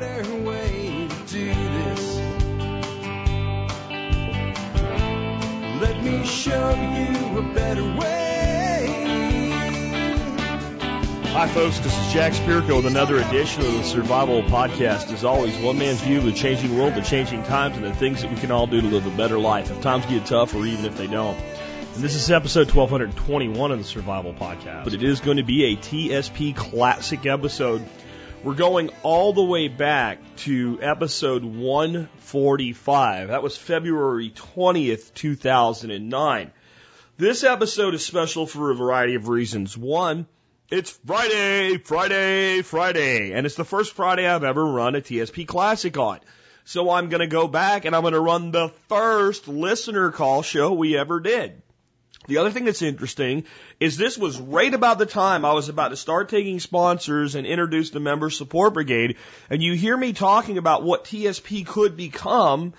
better way to do this. Let me show you a better way. Hi, folks. This is Jack Spirko with another edition of the Survival Podcast. As always, one man's view of the changing world, the changing times, and the things that we can all do to live a better life if times get tough or even if they don't. And this is episode 1221 of the Survival Podcast. But it is going to be a TSP classic episode. We're going all the way back to episode 145. That was February 20th, 2009. This episode is special for a variety of reasons. One, it's Friday, Friday, Friday, and it's the first Friday I've ever run a TSP Classic on. So I'm going to go back and I'm going to run the first listener call show we ever did. The other thing that's interesting is this was right about the time I was about to start taking sponsors and introduce the member support brigade. And you hear me talking about what TSP could become.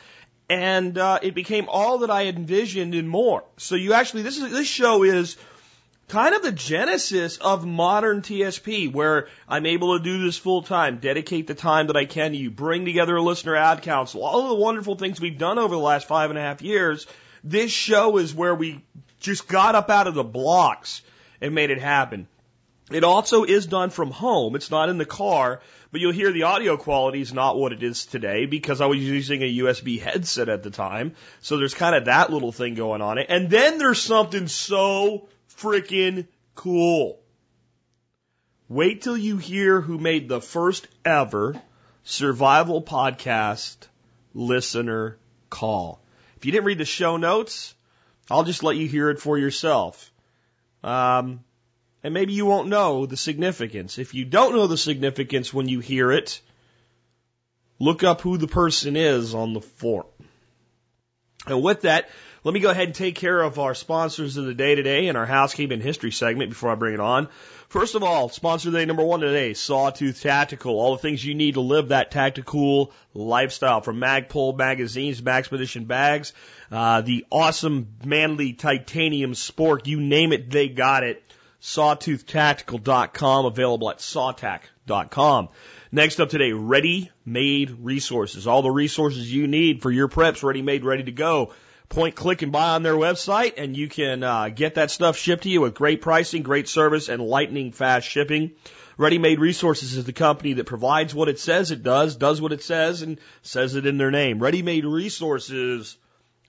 And uh, it became all that I had envisioned and more. So you actually, this is this show is kind of the genesis of modern TSP, where I'm able to do this full time, dedicate the time that I can to you, bring together a listener ad council, all of the wonderful things we've done over the last five and a half years. This show is where we just got up out of the blocks and made it happen. It also is done from home. It's not in the car, but you'll hear the audio quality is not what it is today because I was using a USB headset at the time. So there's kind of that little thing going on. It. And then there's something so freaking cool. Wait till you hear who made the first ever survival podcast listener call. If you didn't read the show notes, I'll just let you hear it for yourself. Um, and maybe you won't know the significance. If you don't know the significance when you hear it, look up who the person is on the forum. And with that, let me go ahead and take care of our sponsors of the day today and our housekeeping history segment before I bring it on. First of all, sponsor the day number one today, Sawtooth Tactical. All the things you need to live that tactical lifestyle from Magpul magazines, Maxpedition bags, uh, the awesome manly titanium spork, you name it, they got it. SawtoothTactical.com, available at sawtac.com. Next up today, ready made resources. All the resources you need for your preps, ready made, ready to go point, click, and buy on their website, and you can uh, get that stuff shipped to you with great pricing, great service, and lightning fast shipping. Ready Made Resources is the company that provides what it says it does, does what it says, and says it in their name. Ready Made Resources.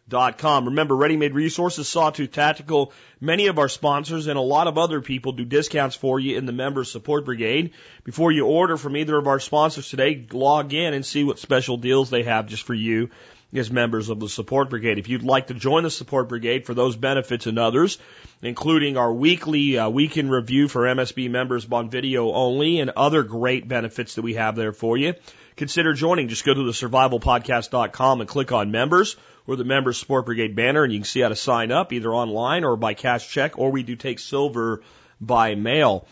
Dot com. Remember, Ready Made Resources, Sawtooth Tactical, many of our sponsors and a lot of other people do discounts for you in the Member Support Brigade. Before you order from either of our sponsors today, log in and see what special deals they have just for you as members of the support brigade. If you'd like to join the support brigade for those benefits and others, including our weekly uh, weekend review for MSB members on video only and other great benefits that we have there for you, consider joining. Just go to the survivalpodcast.com and click on members or the members support brigade banner and you can see how to sign up either online or by cash check or we do take silver by mail.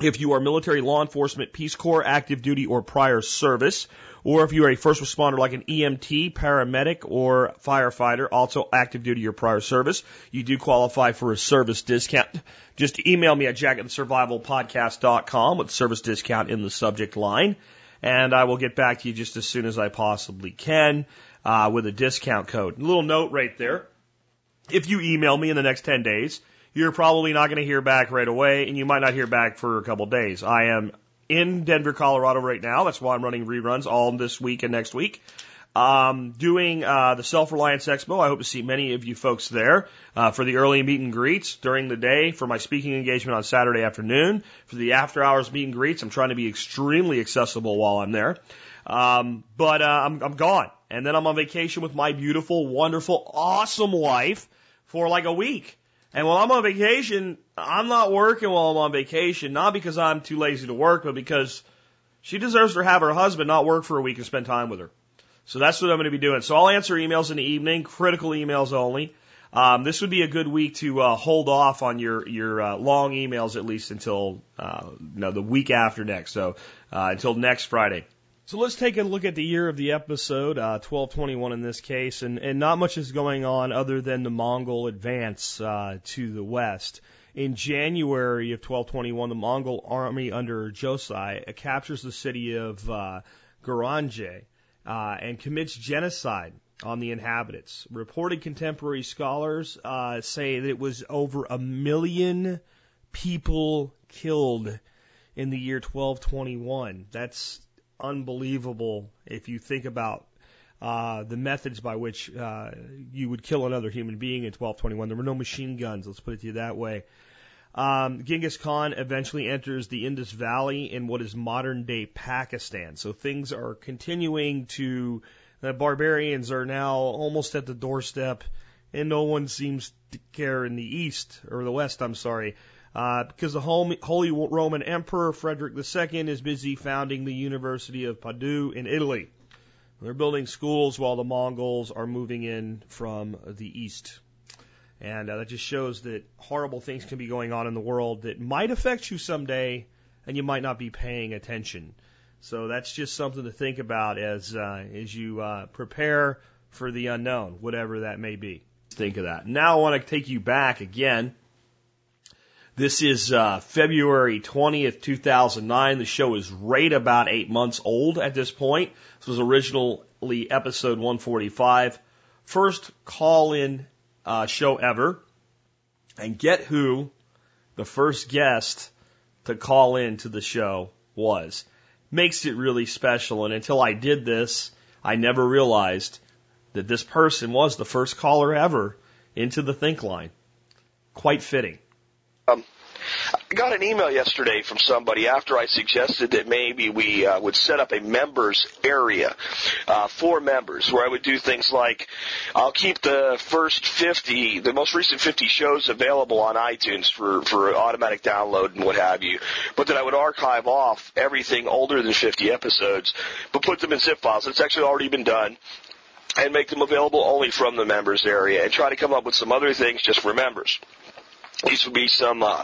If you are military, law enforcement, Peace Corps, active duty, or prior service, or if you are a first responder like an EMT, paramedic, or firefighter, also active duty or prior service, you do qualify for a service discount. Just email me at jack with service discount in the subject line, and I will get back to you just as soon as I possibly can uh, with a discount code. A little note right there. If you email me in the next 10 days, you're probably not going to hear back right away, and you might not hear back for a couple days. I am in Denver, Colorado right now. That's why I'm running reruns all this week and next week. Um, doing uh, the Self Reliance Expo. I hope to see many of you folks there uh, for the early meet and greets during the day, for my speaking engagement on Saturday afternoon, for the after hours meet and greets. I'm trying to be extremely accessible while I'm there. Um, but uh, I'm, I'm gone, and then I'm on vacation with my beautiful, wonderful, awesome wife for like a week. And while I'm on vacation, I'm not working while I'm on vacation, not because I'm too lazy to work, but because she deserves to have her husband not work for a week and spend time with her. So that's what I'm going to be doing. So I'll answer emails in the evening, critical emails only. Um, this would be a good week to uh, hold off on your your uh, long emails at least until uh, no the week after next. So uh, until next Friday. So let's take a look at the year of the episode, uh, 1221 in this case, and, and not much is going on other than the Mongol advance uh, to the west. In January of 1221, the Mongol army under Josai captures the city of uh, Garanje, uh, and commits genocide on the inhabitants. Reported contemporary scholars uh, say that it was over a million people killed in the year 1221. That's unbelievable if you think about uh, the methods by which uh, you would kill another human being in 1221. There were no machine guns, let's put it to you that way. Um, Genghis Khan eventually enters the Indus Valley in what is modern day Pakistan. So things are continuing to, the barbarians are now almost at the doorstep, and no one seems to care in the east, or the west, I'm sorry, uh, because the Holy Roman Emperor Frederick II is busy founding the University of Padua in Italy. They're building schools while the Mongols are moving in from the east. And uh, that just shows that horrible things can be going on in the world that might affect you someday, and you might not be paying attention. So that's just something to think about as uh, as you uh, prepare for the unknown, whatever that may be. Think of that. Now I want to take you back again. This is uh, February 20th, 2009. The show is right about eight months old at this point. This was originally episode 145. First call in uh, show ever. And get who the first guest to call in to the show was. Makes it really special. And until I did this, I never realized that this person was the first caller ever into the Think line. Quite fitting. Um, I got an email yesterday from somebody after I suggested that maybe we uh, would set up a members area uh, for members where I would do things like I'll keep the first 50, the most recent 50 shows available on iTunes for, for automatic download and what have you, but then I would archive off everything older than 50 episodes, but put them in zip files. It's actually already been done and make them available only from the members area and try to come up with some other things just for members. These would be some uh,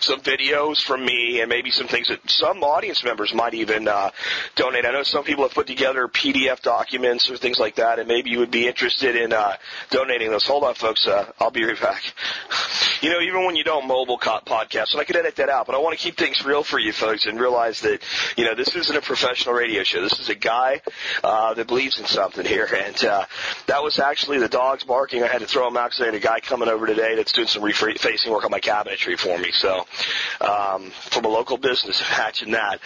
some videos from me, and maybe some things that some audience members might even uh, donate. I know some people have put together PDF documents or things like that, and maybe you would be interested in uh, donating those. Hold on, folks. Uh, I'll be right back. You know, even when you don't mobile podcast, and I could edit that out, but I want to keep things real for you folks and realize that you know this isn't a professional radio show. This is a guy uh, that believes in something here, and uh, that was actually the dogs barking. I had to throw them out because I had a guy coming over today that's doing some refacing work on my cabinetry for me. So, um, from a local business, imagine that.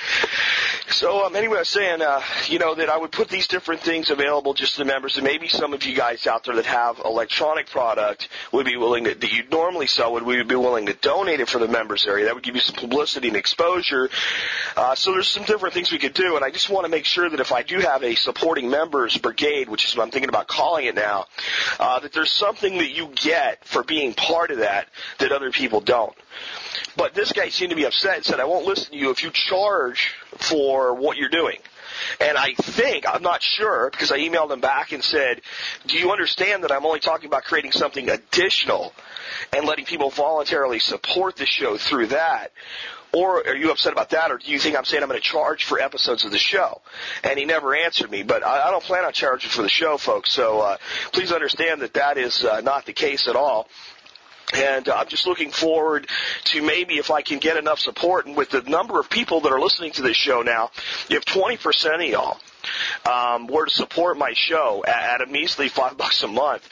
So, um, anyway, I was saying, uh, you know, that I would put these different things available just to the members, and maybe some of you guys out there that have electronic product would be willing to, that you normally sell would we be willing to donate it for the members area. That would give you some publicity and exposure. Uh, so there's some different things we could do, and I just want to make sure that if I do have a supporting members brigade, which is what I'm thinking about calling it now, uh, that there's something that you get for being part of that that other people don't. But this guy seemed to be upset and said, I won't listen to you if you charge for what you're doing. And I think, I'm not sure, because I emailed him back and said, do you understand that I'm only talking about creating something additional and letting people voluntarily support the show through that? Or are you upset about that, or do you think I'm saying I'm going to charge for episodes of the show? And he never answered me, but I, I don't plan on charging for the show, folks. So uh, please understand that that is uh, not the case at all. And uh, I'm just looking forward to maybe if I can get enough support. And with the number of people that are listening to this show now, if 20% of y'all um, were to support my show at, at a measly five bucks a month.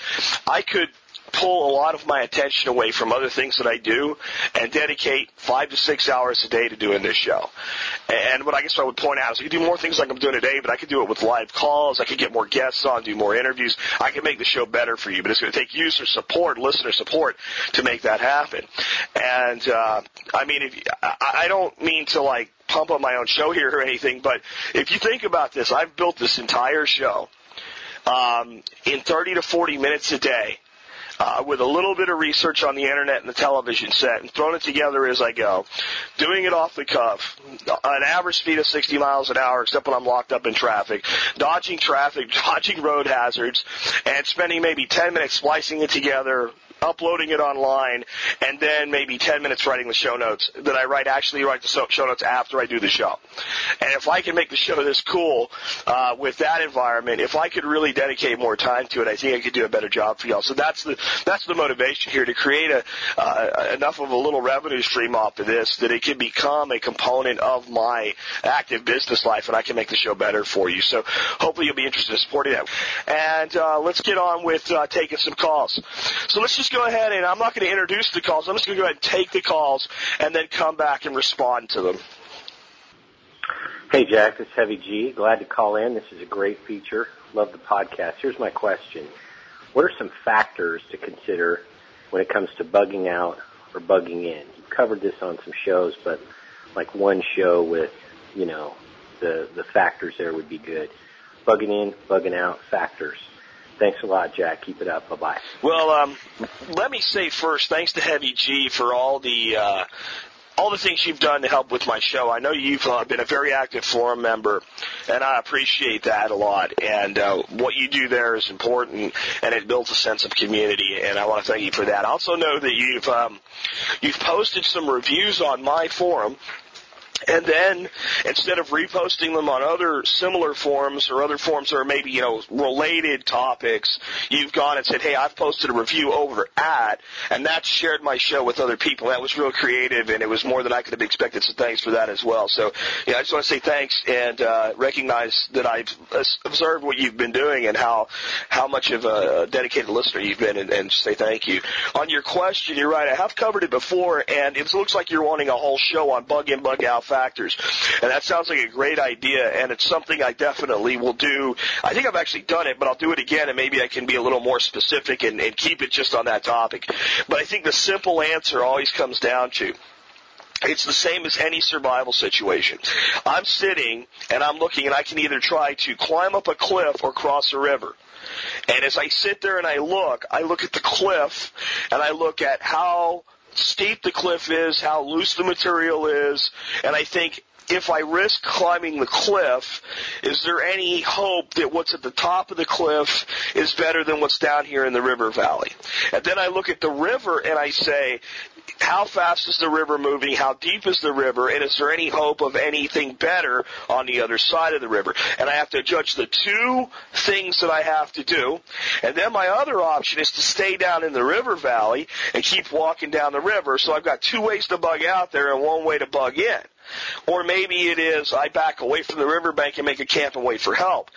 I could pull a lot of my attention away from other things that I do and dedicate five to six hours a day to doing this show. And what I guess I would point out is I could do more things like I'm doing today, but I could do it with live calls. I could get more guests on, do more interviews. I could make the show better for you, but it's going to take user support, listener support to make that happen. And, uh, I mean, if, I, I don't mean to like pump up my own show here or anything, but if you think about this, I've built this entire show um, in 30 to 40 minutes a day uh, with a little bit of research on the internet and the television set and throwing it together as I go. Doing it off the cuff, an average speed of 60 miles an hour, except when I'm locked up in traffic, dodging traffic, dodging road hazards, and spending maybe 10 minutes splicing it together uploading it online, and then maybe 10 minutes writing the show notes that I write actually write the show notes after I do the show. And if I can make the show this cool uh, with that environment, if I could really dedicate more time to it, I think I could do a better job for y'all. So that's the that's the motivation here to create a uh, enough of a little revenue stream off of this that it can become a component of my active business life, and I can make the show better for you. So hopefully you'll be interested in supporting that. And uh, let's get on with uh, taking some calls. So let's just go ahead and I'm not going to introduce the calls. I'm just going to go ahead and take the calls and then come back and respond to them. Hey Jack, this is Heavy G. Glad to call in. This is a great feature. Love the podcast. Here's my question. What are some factors to consider when it comes to bugging out or bugging in? You've covered this on some shows, but like one show with, you know, the, the factors there would be good. Bugging in, bugging out, factors. Thanks a lot, Jack. Keep it up. Bye bye. Well, um, let me say first, thanks to Heavy G for all the uh, all the things you've done to help with my show. I know you've uh, been a very active forum member, and I appreciate that a lot. And uh, what you do there is important, and it builds a sense of community. And I want to thank you for that. I also know that you've um, you've posted some reviews on my forum and then instead of reposting them on other similar forums or other forums that are maybe, you know, related topics, you've gone and said, hey, I've posted a review over at, and that's shared my show with other people. That was real creative and it was more than I could have expected. So thanks for that as well. So, yeah, I just want to say thanks and, uh, recognize that I've observed what you've been doing and how, how much of a dedicated listener you've been and, and say thank you. On your question, you're right. I have covered it before and it looks like you're wanting a whole show on bug in, bug out factors. And that sounds like a great idea, and it's something I definitely will do. I think I've actually done it, but I'll do it again, and maybe I can be a little more specific and, and keep it just on that topic. But I think the simple answer always comes down to it's the same as any survival situation. I'm sitting and I'm looking and I can either try to climb up a cliff or cross a river. And as I sit there and I look, I look at the cliff and I look at how steep the cliff is, how loose the material is, and I think if I risk climbing the cliff, is there any hope that what's at the top of the cliff is better than what's down here in the river valley? And then I look at the river and I say, how fast is the river moving? How deep is the river? And is there any hope of anything better on the other side of the river? And I have to judge the two things that I have to do. And then my other option is to stay down in the river valley and keep walking down the river. So I've got two ways to bug out there and one way to bug in. Or maybe it is I back away from the riverbank and make a camp and wait for help.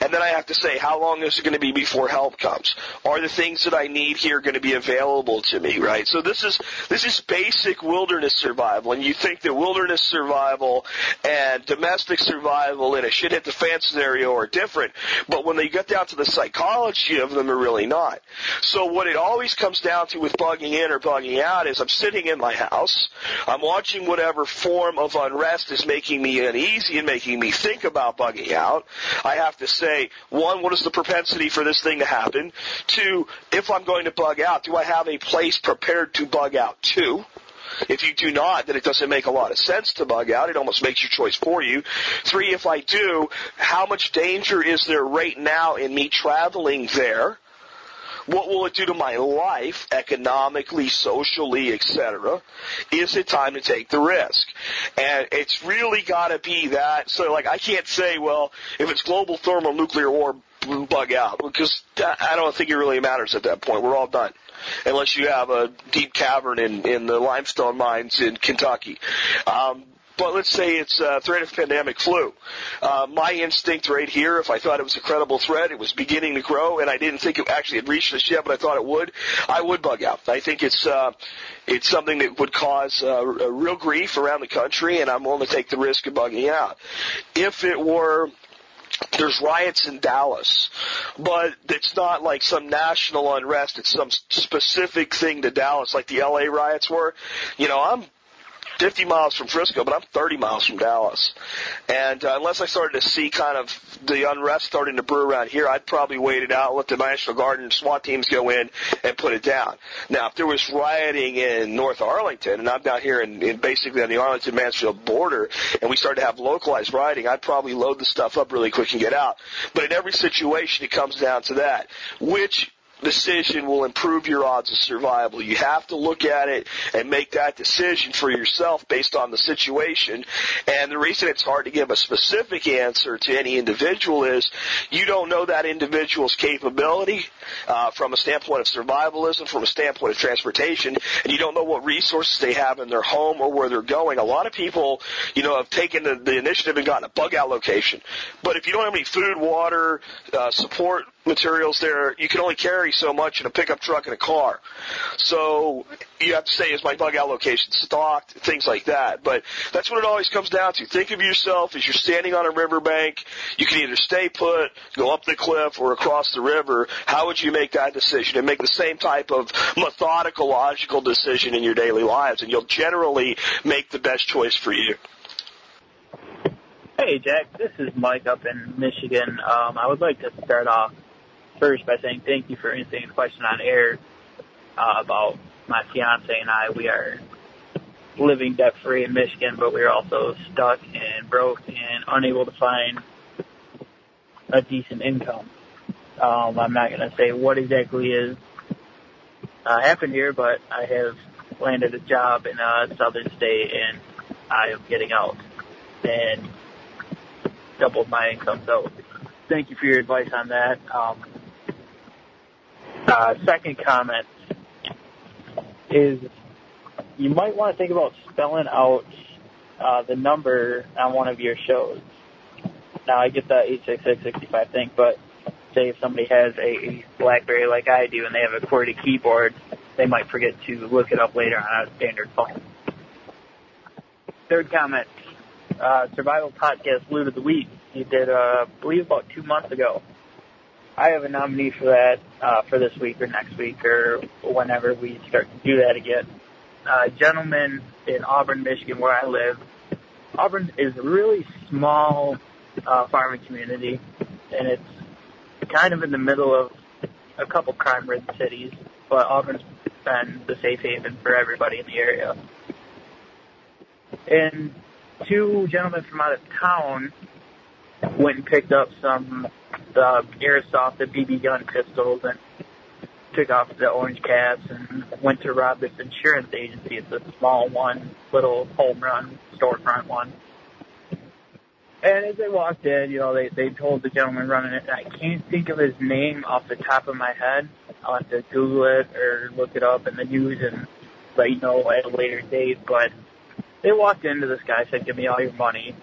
And then I have to say, how long is it going to be before help comes? Are the things that I need here going to be available to me, right? So this is, this is basic wilderness survival. And you think that wilderness survival and domestic survival in a shit hit the fan scenario are different. But when they get down to the psychology of them, they're really not. So what it always comes down to with bugging in or bugging out is I'm sitting in my house, I'm watching whatever form of unrest is making me uneasy and making me think about bugging out. I have to say, one, what is the propensity for this thing to happen? Two, if I'm going to bug out, do I have a place prepared to bug out to? If you do not, then it doesn't make a lot of sense to bug out. It almost makes your choice for you. Three, if I do, how much danger is there right now in me traveling there? What will it do to my life, economically, socially, etc.? Is it time to take the risk? And it's really got to be that. So, like, I can't say, well, if it's global thermonuclear war, bug out because I don't think it really matters at that point. We're all done unless you have a deep cavern in in the limestone mines in Kentucky. Um, but let's say it's a threat of pandemic flu. Uh, my instinct right here, if I thought it was a credible threat, it was beginning to grow, and I didn't think it actually had reached us yet, but I thought it would, I would bug out. I think it's uh, it's something that would cause uh, real grief around the country, and I'm willing to take the risk of bugging out. If it were there's riots in Dallas, but it's not like some national unrest. It's some specific thing to Dallas, like the LA riots were. You know, I'm 50 miles from Frisco, but I'm 30 miles from Dallas. And uh, unless I started to see kind of the unrest starting to brew around here, I'd probably wait it out, let the National Guard and SWAT teams go in and put it down. Now, if there was rioting in North Arlington, and I'm down here in, in basically on the Arlington-Mansfield border, and we started to have localized rioting, I'd probably load the stuff up really quick and get out. But in every situation, it comes down to that. Which decision will improve your odds of survival. You have to look at it and make that decision for yourself based on the situation. And the reason it's hard to give a specific answer to any individual is you don't know that individual's capability uh, from a standpoint of survivalism, from a standpoint of transportation, and you don't know what resources they have in their home or where they're going. A lot of people, you know, have taken the, the initiative and gotten a bug out location. But if you don't have any food, water, uh, support materials there, you can only carry so much in a pickup truck and a car. So you have to say, is my bug out location stocked? Things like that. But that's what it always comes down to. Think of yourself as you're standing on a riverbank. You can either stay put, go up the cliff, or across the river. How would you make that decision? And make the same type of methodical, logical decision in your daily lives, and you'll generally make the best choice for you. Hey, Jack. This is Mike up in Michigan. Um, I would like to start off first by saying thank you for answering the question on air uh, about my fiance and I. We are living debt free in Michigan, but we're also stuck and broke and unable to find a decent income. Um, I'm not going to say what exactly is uh, happened here, but I have landed a job in a southern state and I am getting out and doubled my income. So thank you for your advice on that. Um, uh, second comment is you might want to think about spelling out uh, the number on one of your shows. Now I get the 86665 thing, but say if somebody has a BlackBerry like I do and they have a QWERTY keyboard, they might forget to look it up later on a standard phone. Third comment, uh, Survival Podcast Salute of the Week. You did, uh, I believe about two months ago. I have a nominee for that uh, for this week or next week or whenever we start to do that again. Uh, gentleman in Auburn, Michigan, where I live. Auburn is a really small uh, farming community, and it's kind of in the middle of a couple crime-ridden cities. But Auburn's been the safe haven for everybody in the area. And two gentlemen from out of town went and picked up some uh, airsoft, the BB gun pistols, and took off the orange caps and went to rob this insurance agency. It's a small one, little home run storefront one. And as they walked in, you know, they they told the gentleman running it. I can't think of his name off the top of my head. I'll have to Google it or look it up in the news and let you know at a later date. But they walked into this guy, said, "Give me all your money,"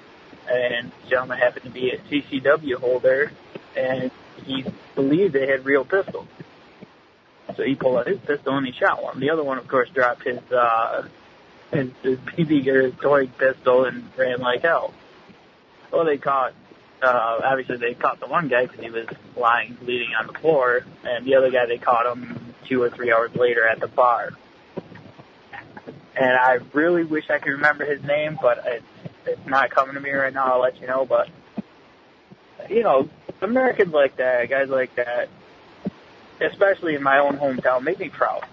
and gentleman happened to be a CCW holder, and he believed they had real pistols. So he pulled out his pistol and he shot one. The other one, of course, dropped his uh, his, his BB or his toy pistol and ran like hell. Well, they caught. Uh, obviously, they caught the one guy because he was lying, bleeding on the floor, and the other guy they caught him two or three hours later at the bar. And I really wish I could remember his name, but it's it's not coming to me right now. I'll let you know. But you know, Americans like that, guys like that, especially in my own hometown, make me proud.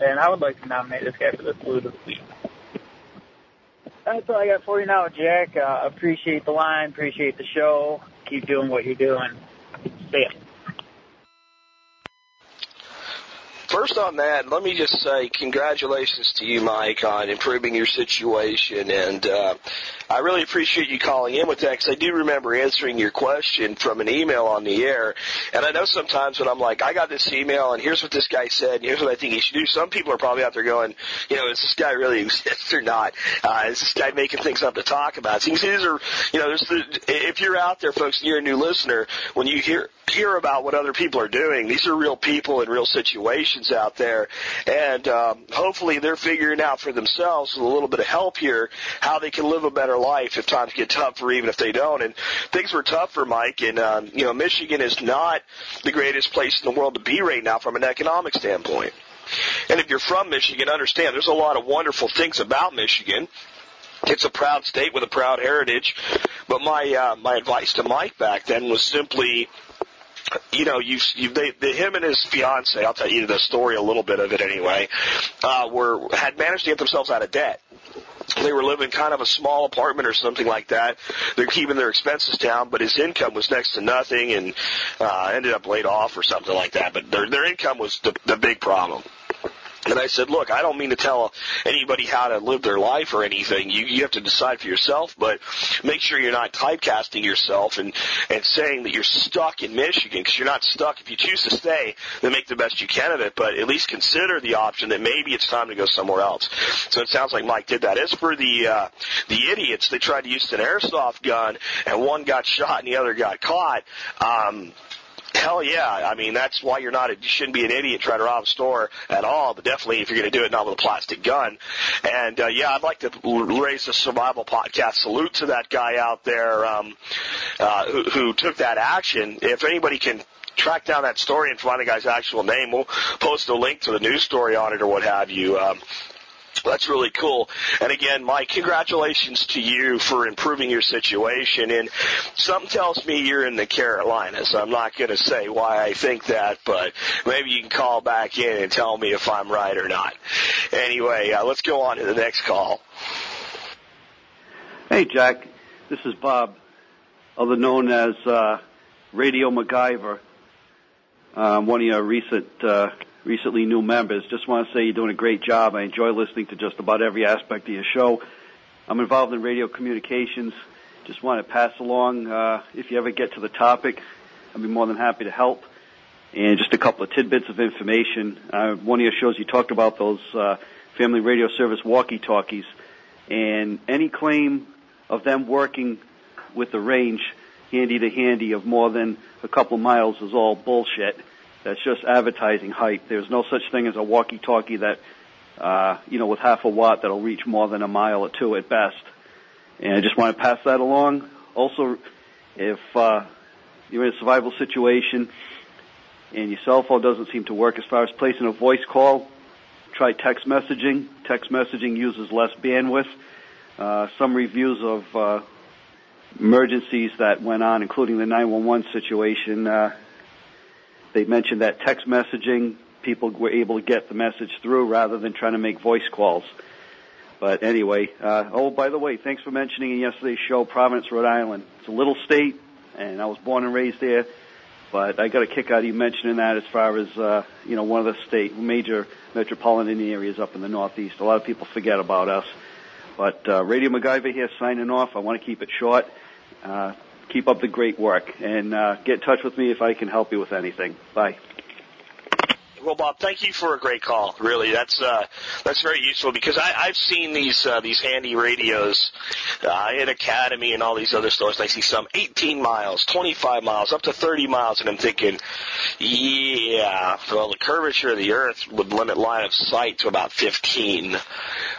And I would like to nominate this guy for the Salute of the Week. That's all I got for you now, Jack. Uh, appreciate the line, appreciate the show. Keep doing what you're doing. See ya. First on that, let me just say congratulations to you, Mike, on improving your situation, and uh, I really appreciate you calling in with that because I do remember answering your question from an email on the air, and I know sometimes when I'm like, I got this email, and here's what this guy said, and here's what I think he should do. Some people are probably out there going, you know, is this guy really exist or not? Uh, is this guy making things up to talk about? So you can see these are, you know, the, if you're out there, folks, and you're a new listener, when you hear hear about what other people are doing. These are real people in real situations out there, and um, hopefully they're figuring out for themselves with a little bit of help here how they can live a better life if times get tough, or even if they don't. And things were tough for Mike, and um, you know Michigan is not the greatest place in the world to be right now from an economic standpoint. And if you're from Michigan, understand there's a lot of wonderful things about Michigan. It's a proud state with a proud heritage. But my uh, my advice to Mike back then was simply you know, you, you they, the, him and his fiance, I'll tell you the story, a little bit of it anyway, uh, were had managed to get themselves out of debt. they were living kind of a small apartment or something like that. They're keeping their expenses down, but his income was next to nothing, and uh, ended up laid off or something like that. But their their income was the, the big problem. And I said, look, I don't mean to tell anybody how to live their life or anything. You, you have to decide for yourself, but make sure you're not typecasting yourself and, and saying that you're stuck in Michigan because you're not stuck. If you choose to stay, then make the best you can of it, but at least consider the option that maybe it's time to go somewhere else. So it sounds like Mike did that. As for the, uh, the idiots, they tried to use an airsoft gun and one got shot and the other got caught. Um, Hell yeah! I mean, that's why you're not. A, you shouldn't be an idiot trying to rob a store at all. But definitely, if you're going to do it, not with a plastic gun. And uh, yeah, I'd like to raise a survival podcast salute to that guy out there um, uh, who, who took that action. If anybody can track down that story and find the guy's actual name. We'll post a link to the news story on it or what have you. Um, that's really cool. And again, Mike, congratulations to you for improving your situation. And something tells me you're in the Carolinas. I'm not going to say why I think that, but maybe you can call back in and tell me if I'm right or not. Anyway, uh, let's go on to the next call. Hey, Jack. This is Bob, other known as uh, Radio MacGyver. Um, one of your recent uh, recently new members. Just want to say you're doing a great job. I enjoy listening to just about every aspect of your show. I'm involved in radio communications. Just want to pass along, uh, if you ever get to the topic, I'd be more than happy to help. And just a couple of tidbits of information. Uh, one of your shows you talked about those uh, family radio service walkie-talkies, and any claim of them working with the range handy to handy of more than a couple miles is all bullshit. That's just advertising hype. There's no such thing as a walkie-talkie that, uh, you know, with half a watt that'll reach more than a mile or two at best. And I just want to pass that along. Also, if uh, you're in a survival situation and your cell phone doesn't seem to work as far as placing a voice call, try text messaging. Text messaging uses less bandwidth. Uh, some reviews of uh, emergencies that went on, including the 911 situation, uh, they mentioned that text messaging, people were able to get the message through rather than trying to make voice calls. But anyway, uh, oh, by the way, thanks for mentioning in yesterday's show Providence, Rhode Island. It's a little state, and I was born and raised there. But I got a kick out of you mentioning that as far as, uh, you know, one of the state major metropolitan areas up in the Northeast. A lot of people forget about us. But uh, Radio MacGyver here signing off. I want to keep it short. Uh, keep up the great work and uh, get in touch with me if I can help you with anything. Bye. Well, Bob, thank you for a great call. Really, that's uh, that's very useful because I, I've seen these uh, these handy radios uh, in Academy and all these other stores. I see some 18 miles, 25 miles, up to 30 miles, and I'm thinking, yeah, well, the curvature of the Earth would limit line of sight to about 15.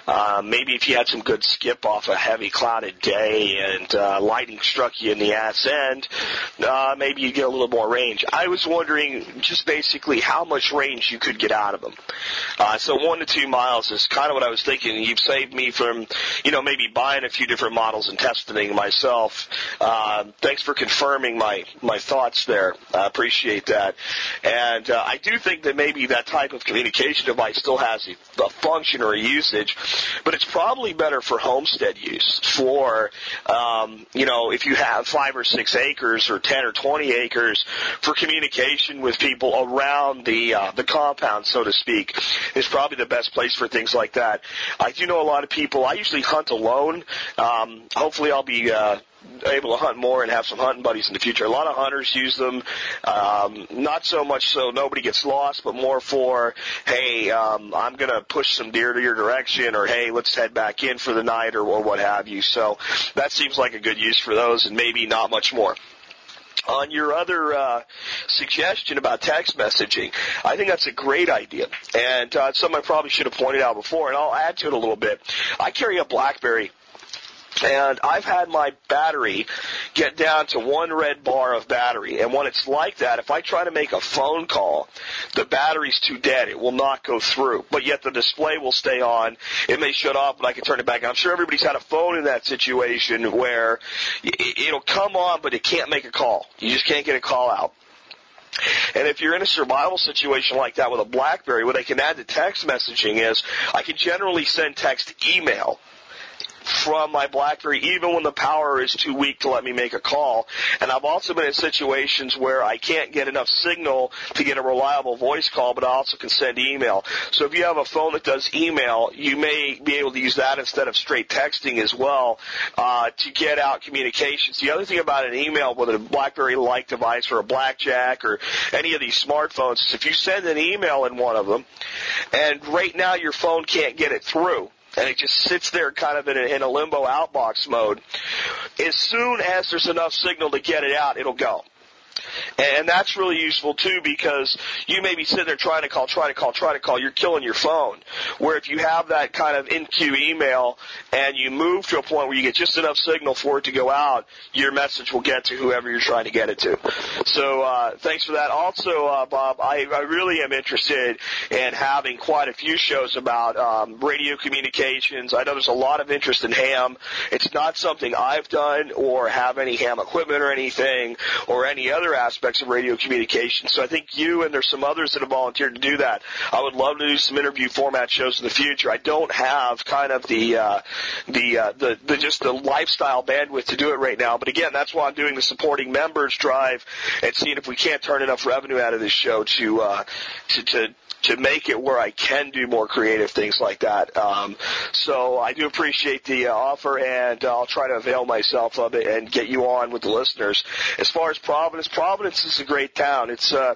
Uh, maybe if you had some good skip off a heavy clouded day and uh, lightning struck you in the ass end, uh, maybe you'd get a little more range. I was wondering just basically how much range you could get out of them. Uh, so one to two miles is kind of what I was thinking. You've saved me from, you know, maybe buying a few different models and testing myself. Uh, thanks for confirming my my thoughts there. I appreciate that. And uh, I do think that maybe that type of communication device still has a function or a usage but it's probably better for homestead use. For um, you know, if you have five or six acres or ten or twenty acres for communication with people around the uh, the compound, so to speak, is probably the best place for things like that. I do know a lot of people. I usually hunt alone. Um, hopefully, I'll be uh, able to hunt more and have some hunting buddies in the future. A lot of hunters use them, um, not so much so nobody gets lost, but more for, hey, um, I'm going to push some deer to your direction, or hey, let's head back in for the night, or, or what have you. So that seems like a good use for those, and maybe not much more on your other uh, suggestion about text messaging, I think that's a great idea, and uh, something I probably should have pointed out before, and I'll add to it a little bit. I carry a BlackBerry and I've had my battery get down to one red bar of battery. And when it's like that, if I try to make a phone call, the battery's too dead. It will not go through. But yet the display will stay on. It may shut off, but I can turn it back. I'm sure everybody's had a phone in that situation where it'll come on, but it can't make a call. You just can't get a call out. And if you're in a survival situation like that with a BlackBerry, what I can add to text messaging is I can generally send text email from my BlackBerry even when the power is too weak to let me make a call. And I've also been in situations where I can't get enough signal to get a reliable voice call, but I also can send email. So if you have a phone that does email, you may be able to use that instead of straight texting as well uh, to get out communications. The other thing about an email, whether a BlackBerry-like device or a Blackjack or any of these smartphones, is if you send an email in one of them, and right now your phone can't get it through, and it just sits there kind of in a, in a limbo outbox mode. As soon as there's enough signal to get it out, it'll go. And that's really useful too because you may be sitting there trying to call, trying to call, trying to call. You're killing your phone. Where if you have that kind of in queue email and you move to a point where you get just enough signal for it to go out, your message will get to whoever you're trying to get it to. So uh, thanks for that. Also, uh, Bob, I, I really am interested in having quite a few shows about um, radio communications. I know there's a lot of interest in ham. It's not something I've done or have any ham equipment or anything or any other aspects of radio communication. So I think you and there's some others that have volunteered to do that. I would love to do some interview format shows in the future. I don't have kind of the uh, the, uh, the the just the lifestyle bandwidth to do it right now. But again, that's why I'm doing the supporting members drive and seeing if we can't turn enough revenue out of this show to uh, to to to make it where I can do more creative things like that. Um, so I do appreciate the uh, offer, and uh, I'll try to avail myself of it and get you on with the listeners. As far as Providence, Providence is a great town. It's uh,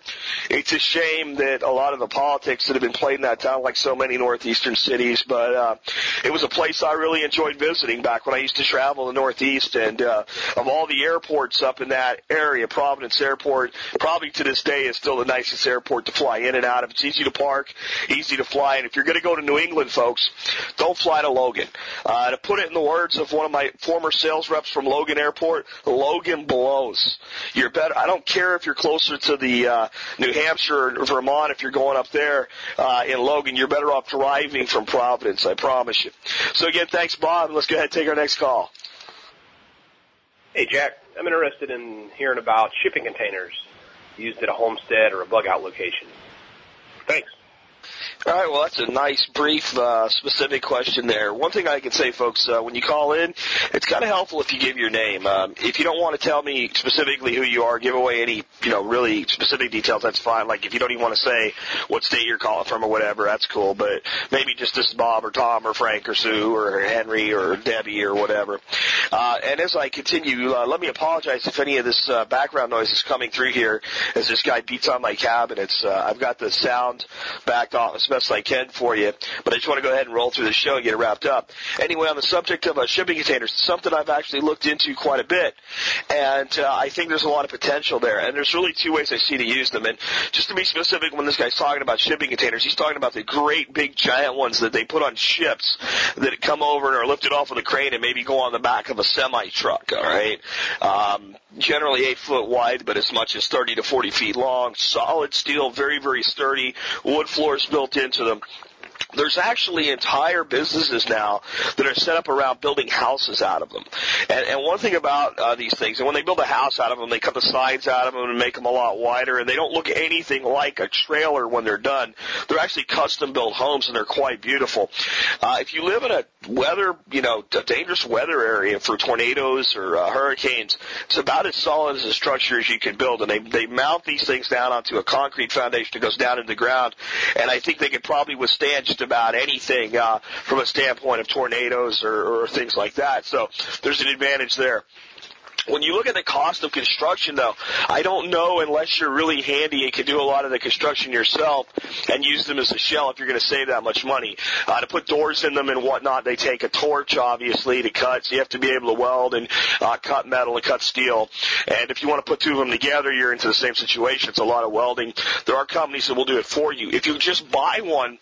it's a shame that a lot of the politics that have been played in that town, like so many northeastern cities, but uh, it was a place I really enjoyed visiting back when I used to travel the Northeast. And uh, of all the airports up in that area, Providence Airport probably to this day is still the nicest airport to fly in and out of. It's easy to park, easy to fly. And if you're going to go to New England, folks, don't fly to Logan. Uh, to put it in the words of one of my former sales reps from Logan Airport, Logan blows. You're better. I don't care if you're closer to the uh, New Hampshire or Vermont. If you're going up there uh, in Logan, you're better off driving from Providence. I promise you. So again, thanks, Bob. Let's go ahead and take our next call. Hey, Jack. I'm interested in hearing about shipping containers used at a homestead or a bug out location. Thanks. All right, well, that's a nice, brief, uh, specific question there. One thing I can say, folks, uh, when you call in, it's kind of helpful if you give your name. Um, if you don't want to tell me specifically who you are, give away any, you know, really specific details, that's fine. Like if you don't even want to say what state you're calling from or whatever, that's cool. But maybe just this is Bob or Tom or Frank or Sue or Henry or Debbie or whatever. Uh, and as I continue, uh, let me apologize if any of this uh, background noise is coming through here as this guy beats on my cabinets. Uh, I've got the sound backed off best I can for you, but I just want to go ahead and roll through the show and get it wrapped up. Anyway, on the subject of uh, shipping containers, something I've actually looked into quite a bit, and uh, I think there's a lot of potential there. And there's really two ways I see to use them. And just to be specific, when this guy's talking about shipping containers, he's talking about the great big giant ones that they put on ships that come over and are lifted off with a crane and maybe go on the back of a semi truck. All right, um, generally eight foot wide, but as much as 30 to 40 feet long. Solid steel, very very sturdy. Wood floors built into them there's actually entire businesses now that are set up around building houses out of them. And, and one thing about uh, these things, and when they build a house out of them, they cut the sides out of them and make them a lot wider, and they don't look anything like a trailer when they're done. They're actually custom built homes, and they're quite beautiful. Uh, if you live in a weather, you know, a dangerous weather area for tornadoes or uh, hurricanes, it's about as solid as a structure as you can build, and they they mount these things down onto a concrete foundation that goes down into the ground, and I think they could probably withstand just about anything uh, from a standpoint of tornadoes or, or things like that. So there's an advantage there. When you look at the cost of construction, though, I don't know unless you're really handy and can do a lot of the construction yourself and use them as a shell if you're going to save that much money. Uh, to put doors in them and whatnot, they take a torch, obviously, to cut. So you have to be able to weld and uh, cut metal and cut steel. And if you want to put two of them together, you're into the same situation. It's a lot of welding. There are companies that will do it for you. If you just buy one,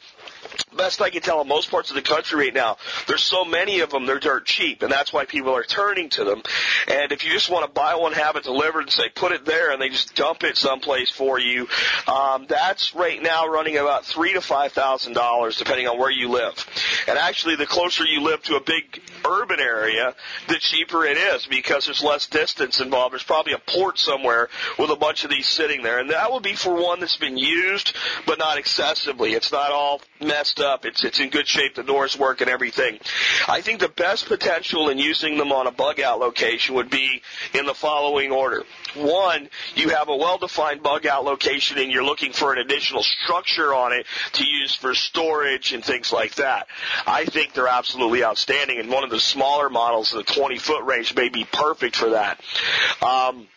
best I can tell in most parts of the country right now, there's so many of them, they're dirt cheap, and that's why people are turning to them. And if you just want to buy one, have it delivered, and say put it there, and they just dump it someplace for you, um, that's right now running about three to five thousand dollars, depending on where you live. And actually, the closer you live to a big urban area, the cheaper it is because there's less distance involved. There's probably a port somewhere with a bunch of these sitting there, and that would be for one that's been used, but not excessively. It's not all messed up. It's it's in good shape. The doors work and everything. I think the best potential in using them on a bug out location would be in the following order. One, you have a well-defined bug out location and you're looking for an additional structure on it to use for storage and things like that. I think they're absolutely outstanding and one of the smaller models the 20 foot range may be perfect for that. Um,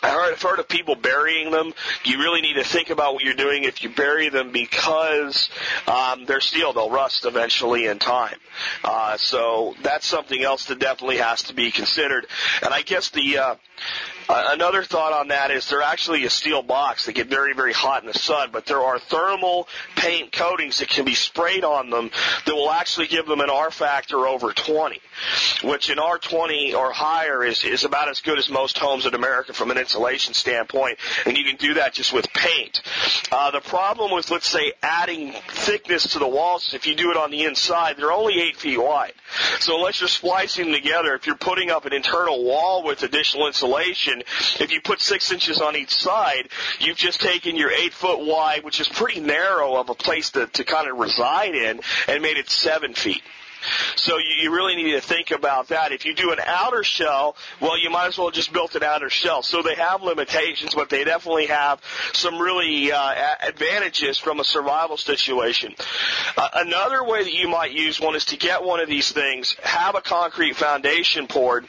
I heard, I've heard of people burying them. You really need to think about what you're doing if you bury them because um, they're steel. They'll rust eventually in time. Uh, so that's something else that definitely has to be considered. And I guess the uh, another thought on that is they're actually a steel box. They get very, very hot in the sun, but there are thermal paint coatings that can be sprayed on them that will actually give them an R factor over 20, which an R20 or higher is, is about as good as most homes in America from an insulation standpoint, and you can do that just with paint. Uh, the problem with, let's say, adding thickness to the walls, if you do it on the inside, they're only 8 feet wide. So unless you're splicing them together, if you're putting up an internal wall with additional insulation, if you put six inches on each side, you've just taken your eight foot wide, which is pretty narrow of a place to, to kind of reside in, and made it seven feet. So you, you really need to think about that. If you do an outer shell, well, you might as well just build an outer shell. So they have limitations, but they definitely have some really uh, advantages from a survival situation. Uh, another way that you might use one is to get one of these things, have a concrete foundation poured,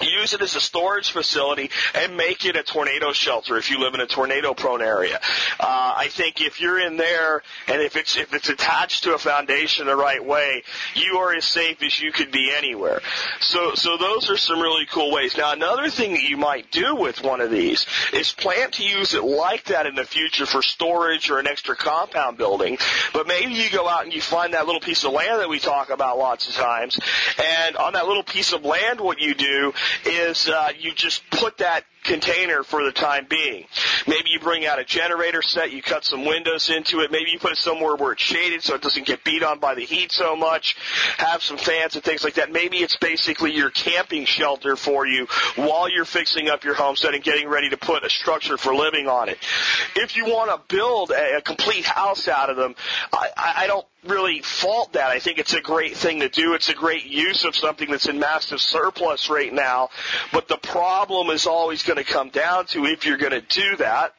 use it as a storage facility and make it a tornado shelter if you live in a tornado prone area. Uh, I think if you're in there and if it's if it's attached to a foundation the right way, you are as safe as you could be anywhere. So so those are some really cool ways. Now another thing that you might do with one of these is plan to use it like that in the future for storage or an extra compound building. But maybe you go out and you find that little piece of land that we talk about lots of times, and on that little piece of land, what you do is uh, you just put that container for the time being. Maybe you bring out a generator set, you cut some windows into it, maybe you put it somewhere where it's shaded so it doesn't get beat on by the heat so much, have some fans and things like that. Maybe it's basically your camping shelter for you while you're fixing up your homestead and getting ready to put a structure for living on it. If you want to build a, a complete house out of them, I, I don't really fault that. I think it's a great thing to do. It's a great use of something that's in massive surplus right now. But the problem is always going to come down to if you're going to do that,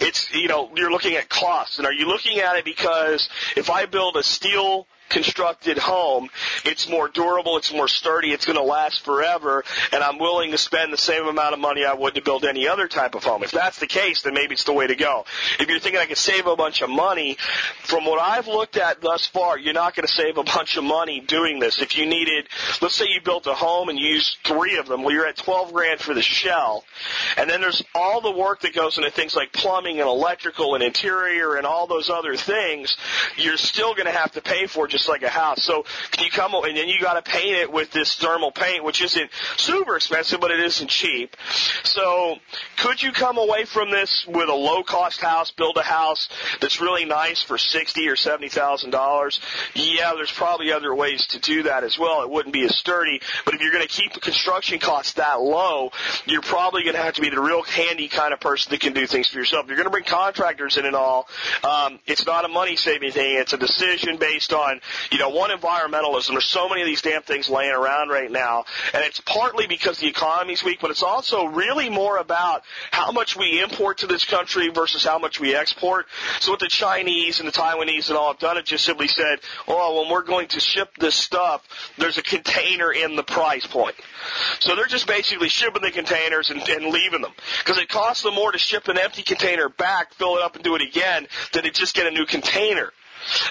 it's, you know, you're looking at costs. And are you looking at it because if I build a steel constructed home, it's more durable, it's more sturdy, it's going to last forever, and I'm willing to spend the same amount of money I would to build any other type of home. If that's the case, then maybe it's the way to go. If you're thinking I can save a bunch of money, from what I've looked at thus far, you're not going to save a bunch of money doing this. If you needed, let's say you built a home and you used three of them, well, you're at 12 grand for the shell, and then there's all the work that goes into things like plumbing and electrical and interior and all those other things, you're still going to have to pay for just like a house. So can you come and then you got to paint it with this thermal paint, which isn't super expensive, but it isn't cheap. So could you come away from this with a low cost house, build a house that's really nice for sixty or seventy thousand dollars? Yeah, there's probably other ways to do that as well. It wouldn't be as sturdy, but if you're going to keep the construction costs that low, you're probably going to have to be the real handy kind of person that can do things for yourself. You're going to bring contractors in and all, um, it's not a money saving thing. It's a decision based on you know, one environmentalism. There's so many of these damn things laying around right now, and it's partly because the economy's weak, but it's also really more about how much we import to this country versus how much we export. So what the Chinese and the Taiwanese and all have done, it just simply said, oh, when we're going to ship this stuff, there's a container in the price point. So they're just basically shipping the containers and, and leaving them. Because it costs them more to ship an empty container back, fill it up and do it again, than to just get a new container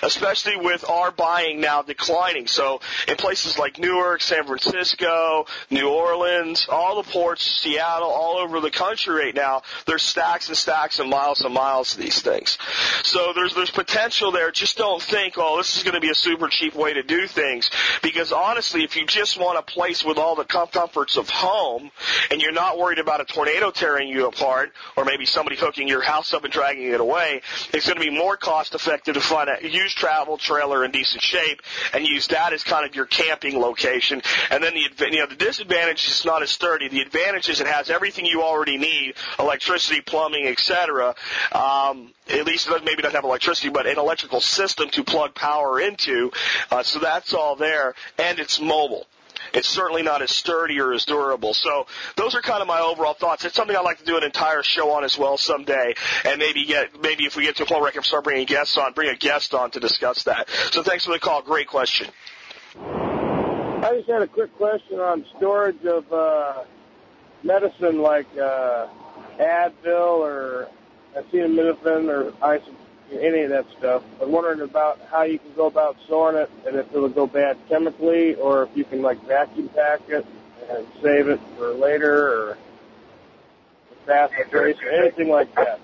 especially with our buying now declining. So in places like Newark, San Francisco, New Orleans, all the ports, Seattle, all over the country right now, there's stacks and stacks and miles and miles of these things. So there's there's potential there. Just don't think, oh, this is going to be a super cheap way to do things. Because honestly, if you just want a place with all the comforts of home, and you're not worried about a tornado tearing you apart, or maybe somebody hooking your house up and dragging it away, it's going to be more cost effective to find a used travel trailer in decent shape and use that as kind of your camping location. And then the you know the disadvantage is not as sturdy. The advantage is it has everything you already need: electricity, plumbing, etc. Um, at least it maybe doesn't have electricity, but an electrical system to plug power into. Uh, so that's all there, and it's mobile. It's certainly not as sturdy or as durable. So those are kind of my overall thoughts. It's something I'd like to do an entire show on as well someday, and maybe get maybe if we get to a point where I can start bringing guests on, bring a guest on to discuss that. So thanks for the call. Great question. I just had a quick question on storage of uh, medicine like uh, Advil or acetaminophen or iso- any of that stuff. I'm wondering about how you can go about storing it and if it'll go bad chemically or if you can like vacuum pack it and save it for later or fast trace or anything like that.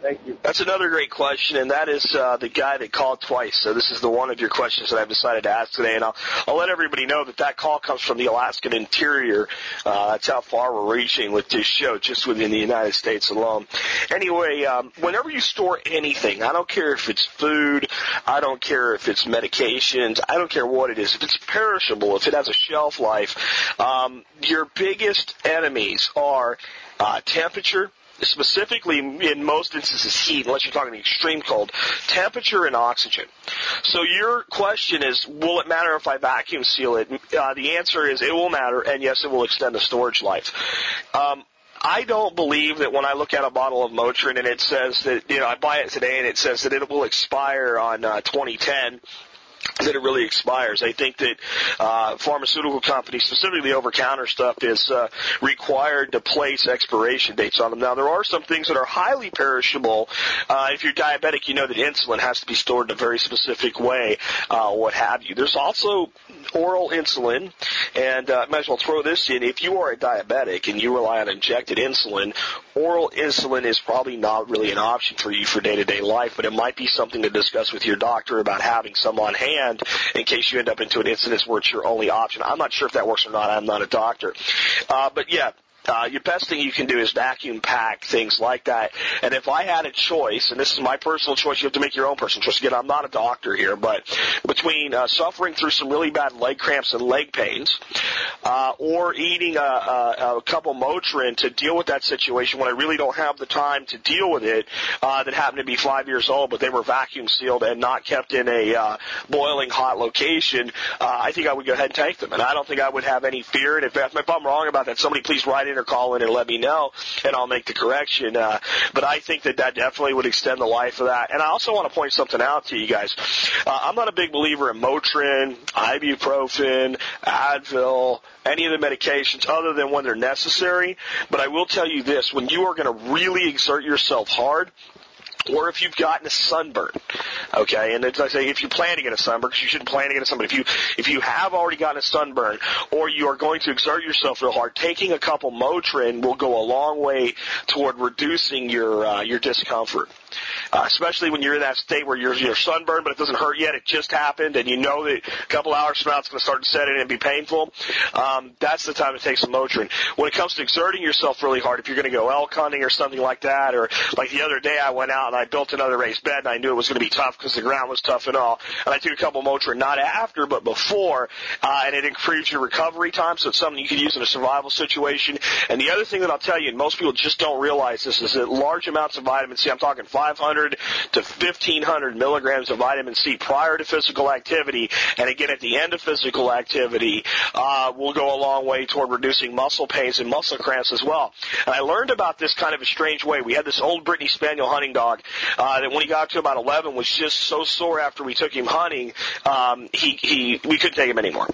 Thank you. That's another great question, and that is uh, the guy that called twice. So this is the one of your questions that I've decided to ask today, and I'll, I'll let everybody know that that call comes from the Alaskan interior. Uh, that's how far we're reaching with this show, just within the United States alone. Anyway, um, whenever you store anything, I don't care if it's food, I don't care if it's medications, I don't care what it is. If it's perishable, if it has a shelf life, um, your biggest enemies are uh, temperature specifically in most instances heat, unless you're talking extreme cold, temperature and oxygen. So your question is, will it matter if I vacuum seal it? Uh, the answer is it will matter, and yes, it will extend the storage life. Um, I don't believe that when I look at a bottle of Motrin and it says that, you know, I buy it today and it says that it will expire on uh, 2010, that it really expires. I think that uh, pharmaceutical companies, specifically over-counter stuff, is uh, required to place expiration dates on them. Now, there are some things that are highly perishable. Uh, if you're diabetic, you know that insulin has to be stored in a very specific way, uh, what have you. There's also oral insulin, and uh, I might as well throw this in. If you are a diabetic and you rely on injected insulin, oral insulin is probably not really an option for you for day-to-day life, but it might be something to discuss with your doctor about having some on hand in case you end up into an incident where it's your only option. I'm not sure if that works or not. I'm not a doctor. Uh, but yeah, uh, your best thing you can do is vacuum pack things like that. And if I had a choice, and this is my personal choice, you have to make your own personal choice. Again, I'm not a doctor here, but between uh, suffering through some really bad leg cramps and leg pains, uh, or eating a, a, a couple Motrin to deal with that situation when I really don't have the time to deal with it, uh, that happened to be five years old, but they were vacuum sealed and not kept in a uh, boiling hot location, uh, I think I would go ahead and take them. And I don't think I would have any fear. And if, if I'm wrong about that, somebody please write in or call in and let me know, and I'll make the correction. Uh, but I think that that definitely would extend the life of that. And I also want to point something out to you guys. Uh, I'm not a big believer in Motrin, ibuprofen, Advil, any of the medications other than when they're necessary. But I will tell you this, when you are going to really exert yourself hard, or if you've gotten a sunburn, okay, and it's, I say if you plan to get a sunburn, because you shouldn't plan to get a sunburn. If you if you have already gotten a sunburn, or you are going to exert yourself real hard, taking a couple Motrin will go a long way toward reducing your uh, your discomfort. Uh, especially when you're in that state where you're, you're sunburned, but it doesn't hurt yet. It just happened, and you know that a couple hours from now it's going to start to set in and be painful. Um, that's the time to take some Motrin. When it comes to exerting yourself really hard, if you're going to go elk hunting or something like that, or like the other day I went out and I built another raised bed, and I knew it was going to be tough because the ground was tough and all, and I took a couple Motrin, not after, but before, uh, and it improves your recovery time, so it's something you can use in a survival situation. And the other thing that I'll tell you, and most people just don't realize this, is that large amounts of vitamin C, I'm talking 500 to 1500 milligrams of vitamin C prior to physical activity, and again at the end of physical activity, uh, will go a long way toward reducing muscle pains and muscle cramps as well. And I learned about this kind of a strange way. We had this old Brittany Spaniel hunting dog uh, that when he got to about 11 was just so sore after we took him hunting, um, he, he we couldn't take him anymore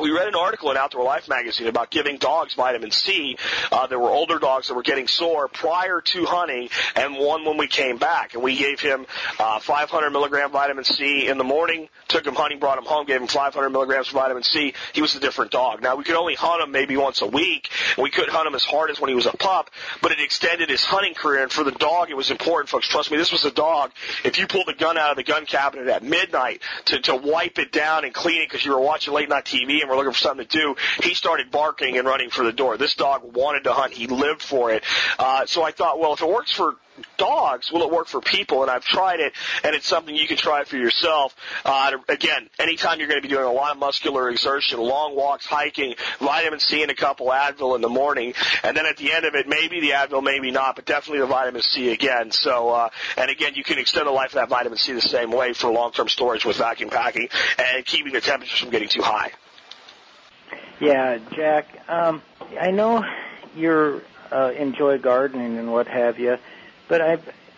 we read an article in Outdoor Life magazine about giving dogs vitamin C. Uh, there were older dogs that were getting sore prior to hunting, and one when we came back. And we gave him uh, 500 milligram vitamin C in the morning. Took him hunting, brought him home, gave him 500 milligrams of vitamin C. He was a different dog. Now we could only hunt him maybe once a week, we couldn't hunt him as hard as when he was a pup. But it extended his hunting career, and for the dog, it was important, folks. Trust me, this was a dog. If you pulled the gun out of the gun cabinet at midnight to to wipe it down and clean it because you were watching late night TV and we're looking for something to do, he started barking and running for the door. This dog wanted to hunt. He lived for it. Uh, so I thought, well, if it works for dogs, will it work for people? And I've tried it, and it's something you can try for yourself. Uh, again, anytime you're going to be doing a lot of muscular exertion, long walks, hiking, vitamin C and a couple Advil in the morning, and then at the end of it, maybe the Advil, maybe not, but definitely the vitamin C again. So, uh, and again, you can extend the life of that vitamin C the same way for long-term storage with vacuum packing and keeping the temperatures from getting too high. Yeah, Jack. Um, I know you're uh, enjoy gardening and what have you, but I,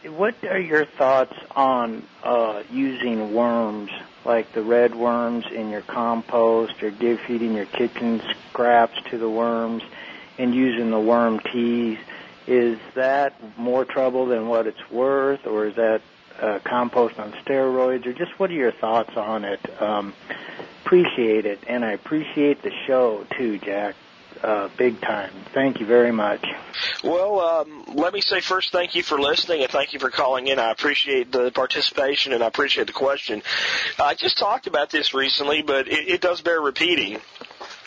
what are your thoughts on uh, using worms like the red worms in your compost, or give feeding your kitchen scraps to the worms, and using the worm teas? Is that more trouble than what it's worth, or is that uh, compost on steroids, or just what are your thoughts on it? Um, appreciate it, and I appreciate the show too, Jack. Uh, big time. Thank you very much. Well, um, let me say first, thank you for listening and thank you for calling in. I appreciate the participation and I appreciate the question. I just talked about this recently, but it, it does bear repeating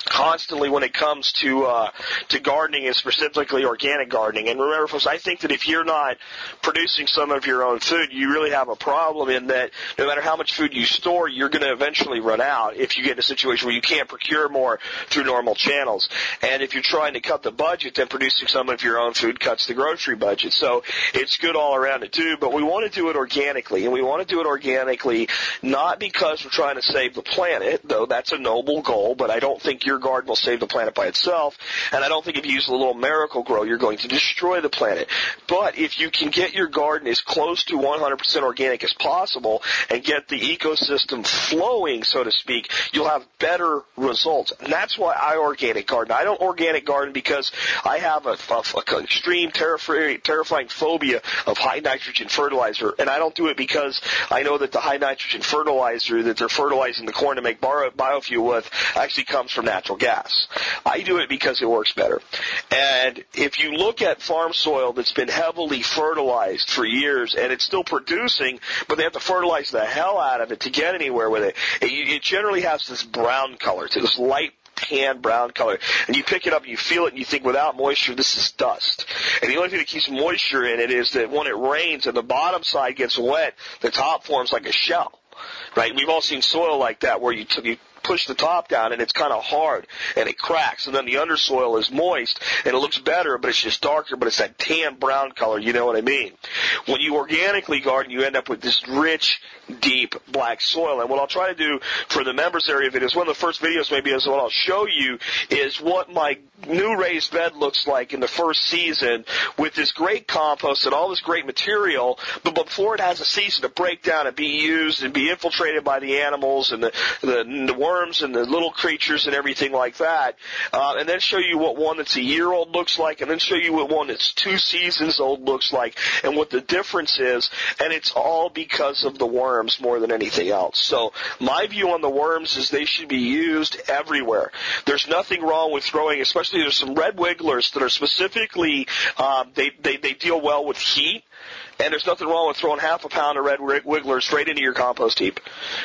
constantly when it comes to uh, to gardening and specifically organic gardening. And remember, folks, I think that if you're not producing some of your own food, you really have a problem in that no matter how much food you store, you're going to eventually run out if you get in a situation where you can't procure more through normal channels. And if you're trying to cut the budget, then producing some of your own food cuts the grocery budget. So it's good all around to do, but we want to do it organically, and we want to do it organically not because we're trying to save the planet, though that's a noble goal, but I don't think your garden will save the planet by itself. And I don't think if you use a little Miracle-Gro, you're going to destroy the planet. But if you can get your garden as close to 100% organic as possible and get the ecosystem flowing, so to speak, you'll have better results. And that's why I organic garden. I don't organic garden because I have a, a, a extreme terrifying, terrifying phobia of high nitrogen fertilizer, and I don't do it because I know that the high nitrogen fertilizer that they're fertilizing the corn to make bio, biofuel with actually comes from natural gas. I do it because it works better. And if you look at farm soil that's been heavily fertilized for years and it's still producing, but they have to fertilize the hell out of it to get anywhere with it, it, generally has this brown color to this light tan brown color. And you pick it up and you feel it and you think without moisture, this is dust. And the only thing that keeps moisture in it is that when it rains and the bottom side gets wet, the top forms like a shell. Right? We've all seen soil like that where you, t- you push the top down and it's kind of hard and it cracks and then the undersoil is moist and it looks better but it's just darker but it's that tan brown color you know what I mean? When you organically garden you end up with this rich deep black soil. And what I'll try to do for the members area videos one of the first videos maybe is what I'll show you is what my new raised bed looks like in the first season with this great compost and all this great material but before it has a season to break down and be used and be infiltrated by the animals and the the, the worms and the little creatures and everything like that, uh, and then show you what one that's a year old looks like, and then show you what one that's two seasons old looks like, and what the difference is, and it's all because of the worms more than anything else. So my view on the worms is they should be used everywhere. There's nothing wrong with throwing, especially there's some red wigglers that are specifically um, they, they they deal well with heat and there's nothing wrong with throwing half a pound of red wiggler straight into your compost heap.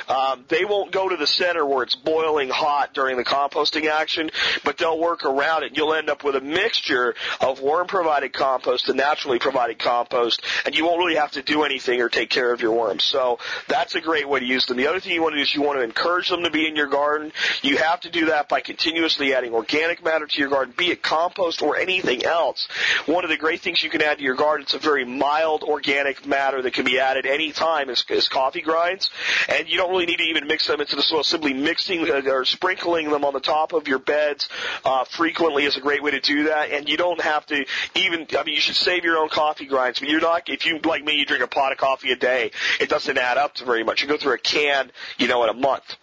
Um, they won't go to the center where it's boiling hot during the composting action, but they'll work around it. You'll end up with a mixture of worm-provided compost and naturally provided compost, and you won't really have to do anything or take care of your worms. So that's a great way to use them. The other thing you want to do is you want to encourage them to be in your garden. You have to do that by continuously adding organic matter to your garden, be it compost or anything else. One of the great things you can add to your garden, it's a very mild organic matter that can be added any time is, is coffee grinds, and you don't really need to even mix them into the soil. Simply mixing uh, or sprinkling them on the top of your beds uh, frequently is a great way to do that, and you don't have to even. I mean, you should save your own coffee grinds, but you're not. If you like me, you drink a pot of coffee a day. It doesn't add up to very much. You go through a can, you know, in a month.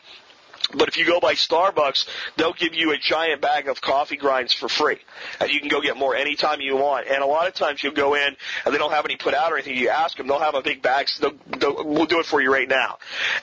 But if you go by Starbucks, they'll give you a giant bag of coffee grinds for free. And you can go get more anytime you want. And a lot of times you'll go in and they don't have any put out or anything. You ask them, they'll have a big bag. So they'll, they'll, we'll do it for you right now.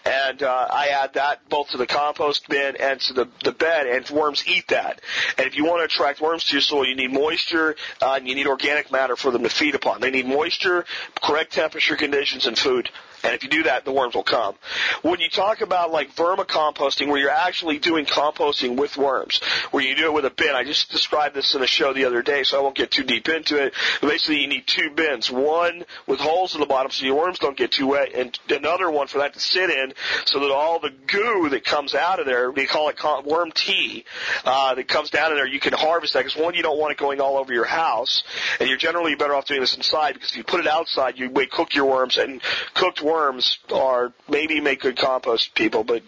And uh, I add that both to the compost bin and to the, the bed, and worms eat that. And if you want to attract worms to your soil, you need moisture uh, and you need organic matter for them to feed upon. They need moisture, correct temperature conditions, and food. And if you do that, the worms will come. When you talk about like vermicomposting, where you're actually doing composting with worms, where you do it with a bin. I just described this in a show the other day, so I won't get too deep into it. But basically, you need two bins, one with holes in the bottom so your worms don't get too wet, and another one for that to sit in so that all the goo that comes out of there, we call it worm tea, uh, that comes down in there, you can harvest that because one, you don't want it going all over your house, and you're generally better off doing this inside because if you put it outside, you may cook your worms, and cooked worms are maybe make good compost people, but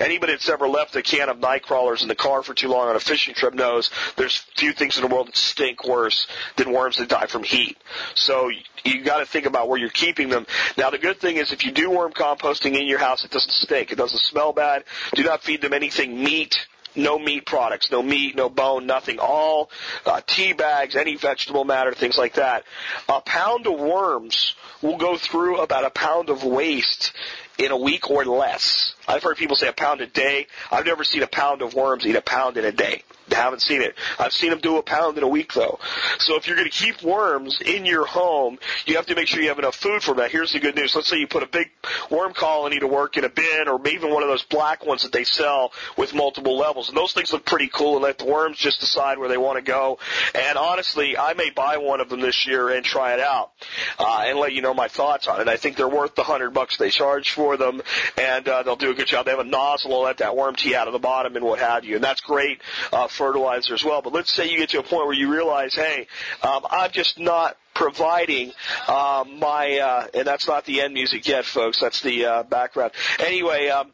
anybody that's ever left a can of night crawlers in the car for too long on a fishing trip knows there's few things in the world that stink worse than worms that die from heat. So you got to think about where you're keeping them. Now the good thing is if you do worm composting in your house, it doesn't stink. It doesn't smell bad. Do not feed them anything meat no meat products, no meat, no bone, nothing. All uh, tea bags, any vegetable matter, things like that. A pound of worms will go through about a pound of waste in a week or less. I've heard people say a pound a day. I've never seen a pound of worms eat a pound in a day. Haven't seen it. I've seen them do a pound in a week though. So if you're going to keep worms in your home, you have to make sure you have enough food for them. Now here's the good news. Let's say you put a big worm colony to work in a bin or maybe one of those black ones that they sell with multiple levels. And those things look pretty cool and let the worms just decide where they want to go. And honestly, I may buy one of them this year and try it out, uh, and let you know my thoughts on it. I think they're worth the hundred bucks they charge for them and, uh, they'll do a good job. They have a nozzle to let that worm tea out of the bottom and what have you. And that's great, uh, fertilizer as well. But let's say you get to a point where you realize, hey, um, I'm just not providing um, my, uh, and that's not the end music yet, folks. That's the uh, background. Anyway, um,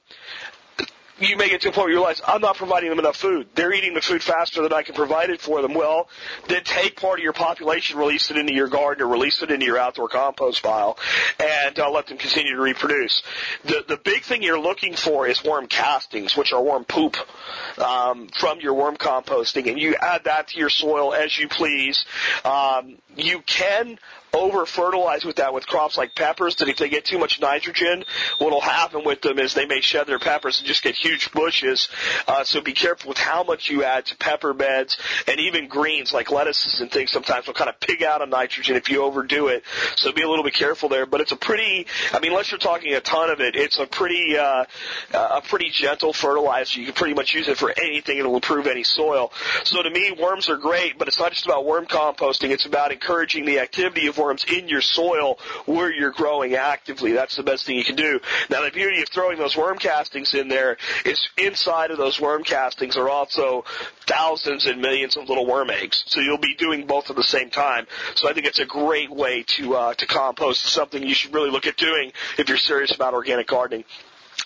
you may get to a point where you realize I'm not providing them enough food. They're eating the food faster than I can provide it for them. Well, then take part of your population, release it into your garden or release it into your outdoor compost pile, and uh, let them continue to reproduce. The the big thing you're looking for is worm castings, which are worm poop um, from your worm composting, and you add that to your soil as you please. Um, you can over fertilize with that with crops like peppers that if they get too much nitrogen, what'll happen with them is they may shed their peppers and just get huge bushes. Uh, so be careful with how much you add to pepper beds and even greens like lettuces and things sometimes will kind of pig out on nitrogen if you overdo it. So be a little bit careful there. But it's a pretty, I mean, unless you're talking a ton of it, it's a pretty, uh, a pretty gentle fertilizer. You can pretty much use it for anything. It'll improve any soil. So to me, worms are great, but it's not just about worm composting. It's about encouraging the activity of worms in your soil where you're growing actively. That's the best thing you can do. Now the beauty of throwing those worm castings in there is inside of those worm castings are also thousands and millions of little worm eggs. So you'll be doing both at the same time. So I think it's a great way to uh, to compost. Something you should really look at doing if you're serious about organic gardening.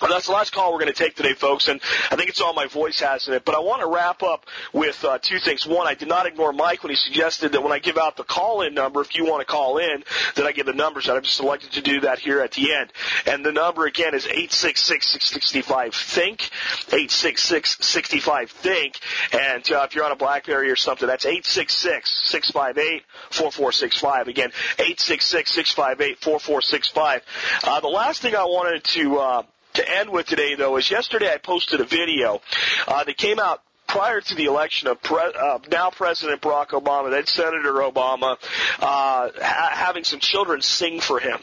Well, that's the last call we're going to take today, folks, and I think it's all my voice has in it. But I want to wrap up with uh, two things. One, I did not ignore Mike when he suggested that when I give out the call-in number, if you want to call in, that I give the numbers out. I've just elected to do that here at the end. And the number again is 866-665-THINK, 866-65-THINK. And uh, if you're on a BlackBerry or something, that's 866-658-4465. Again, 866-658-4465. Uh, the last thing I wanted to uh, to end with today, though, is yesterday I posted a video uh, that came out prior to the election of pre- uh, now President Barack Obama, then Senator Obama, uh, ha- having some children sing for him.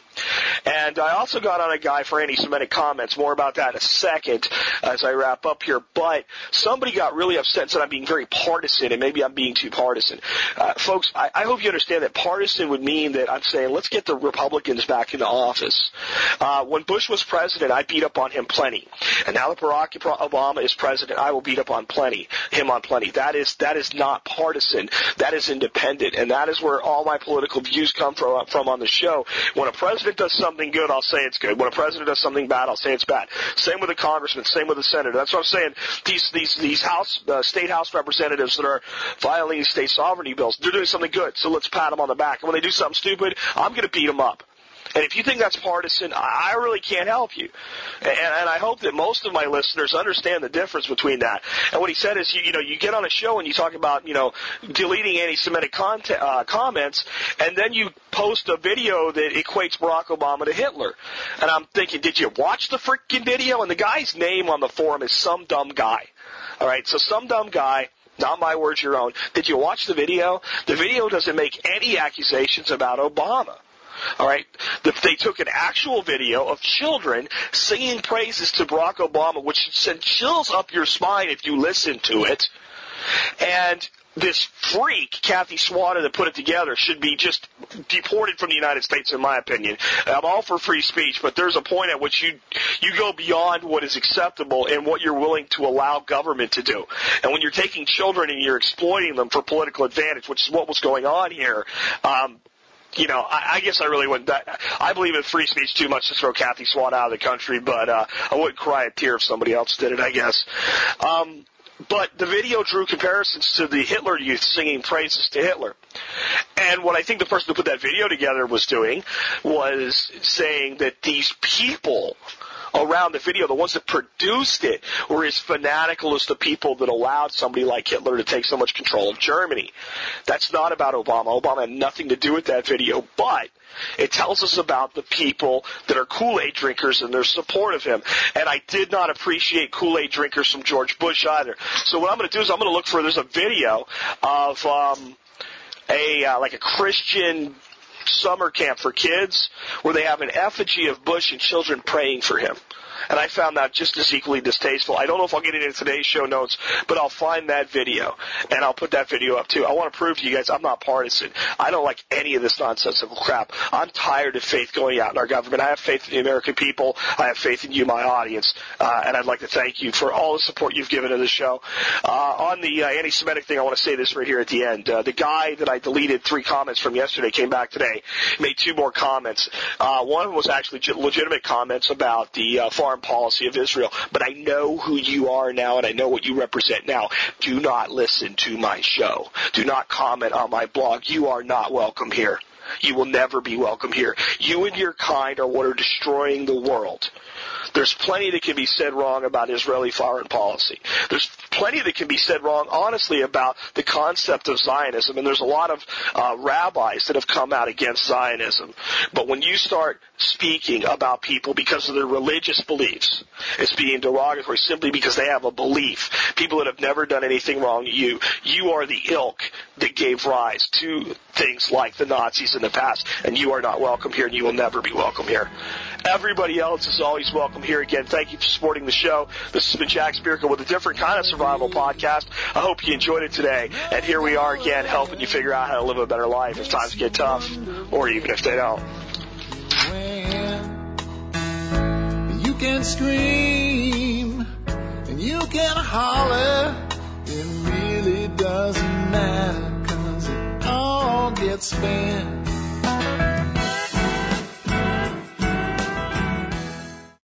And I also got on a guy for anti-Semitic comments. More about that in a second as I wrap up here. But somebody got really upset and said I'm being very partisan, and maybe I'm being too partisan. Uh, folks, I, I hope you understand that partisan would mean that I'm saying let's get the Republicans back into office. Uh, when Bush was president, I beat up on him plenty, and now that Barack Obama is president, I will beat up on plenty him on plenty. That is that is not partisan. That is independent, and that is where all my political views come from from on the show. When a president does something good, I'll say it's good. When a president does something bad, I'll say it's bad. Same with a congressman. Same with a senator. That's what I'm saying. These these these house uh, state house representatives that are violating state sovereignty bills, they're doing something good. So let's pat them on the back. And when they do something stupid, I'm going to beat them up. And if you think that's partisan, I really can't help you. And, and I hope that most of my listeners understand the difference between that. And what he said is, you, you know, you get on a show and you talk about, you know, deleting anti-Semitic content, uh, comments, and then you post a video that equates Barack Obama to Hitler. And I'm thinking, did you watch the freaking video? And the guy's name on the forum is some dumb guy. All right, so some dumb guy not my words, your own. Did you watch the video? The video doesn't make any accusations about Obama. All right, they took an actual video of children singing praises to Barack Obama, which should send chills up your spine if you listen to it. And this freak, Kathy Swanner, that put it together, should be just deported from the United States, in my opinion. I'm all for free speech, but there's a point at which you you go beyond what is acceptable and what you're willing to allow government to do. And when you're taking children and you're exploiting them for political advantage, which is what was going on here. Um, you know, I, I guess I really wouldn't. I believe in free speech too much to throw Kathy Swan out of the country, but uh, I wouldn't cry a tear if somebody else did it. I guess. Um, but the video drew comparisons to the Hitler Youth singing praises to Hitler. And what I think the person who put that video together was doing was saying that these people around the video, the ones that produced it, were as fanatical as the people that allowed somebody like Hitler to take so much control of Germany. That's not about Obama. Obama had nothing to do with that video, but it tells us about the people that are Kool-Aid drinkers and their support of him. And I did not appreciate Kool-Aid drinkers from George Bush either. So what I'm going to do is I'm going to look for, there's a video of, um, a, uh, like a Christian summer camp for kids where they have an effigy of Bush and children praying for him and I found that just as equally distasteful. I don't know if I'll get it in today's show notes, but I'll find that video and I'll put that video up too. I want to prove to you guys I'm not partisan. I don't like any of this nonsensical crap. I'm tired of faith going out in our government. I have faith in the American people. I have faith in you, my audience, uh, and I'd like to thank you for all the support you've given to the show. Uh, on the uh, anti-Semitic thing, I want to say this right here at the end. Uh, the guy that I deleted three comments from yesterday came back today, made two more comments. Uh, one was actually legitimate comments about the uh, foreign policy of Israel. But I know who you are now and I know what you represent now. Do not listen to my show. Do not comment on my blog. You are not welcome here. You will never be welcome here. You and your kind are what are destroying the world. There's plenty that can be said wrong about Israeli foreign policy. There's plenty that can be said wrong, honestly, about the concept of Zionism. And there's a lot of uh, rabbis that have come out against Zionism. But when you start speaking about people because of their religious beliefs, it's being derogatory simply because they have a belief. People that have never done anything wrong to you. You are the ilk that gave rise to things like the Nazis in the past, and you are not welcome here, and you will never be welcome here. Everybody else is always welcome here again. Thank you for supporting the show. This has been Jack Spirko with a different kind of survival podcast. I hope you enjoyed it today. And here we are again helping you figure out how to live a better life if times get tough or even if they don't. You can scream and you can holler. It really doesn't matter cause it all gets spent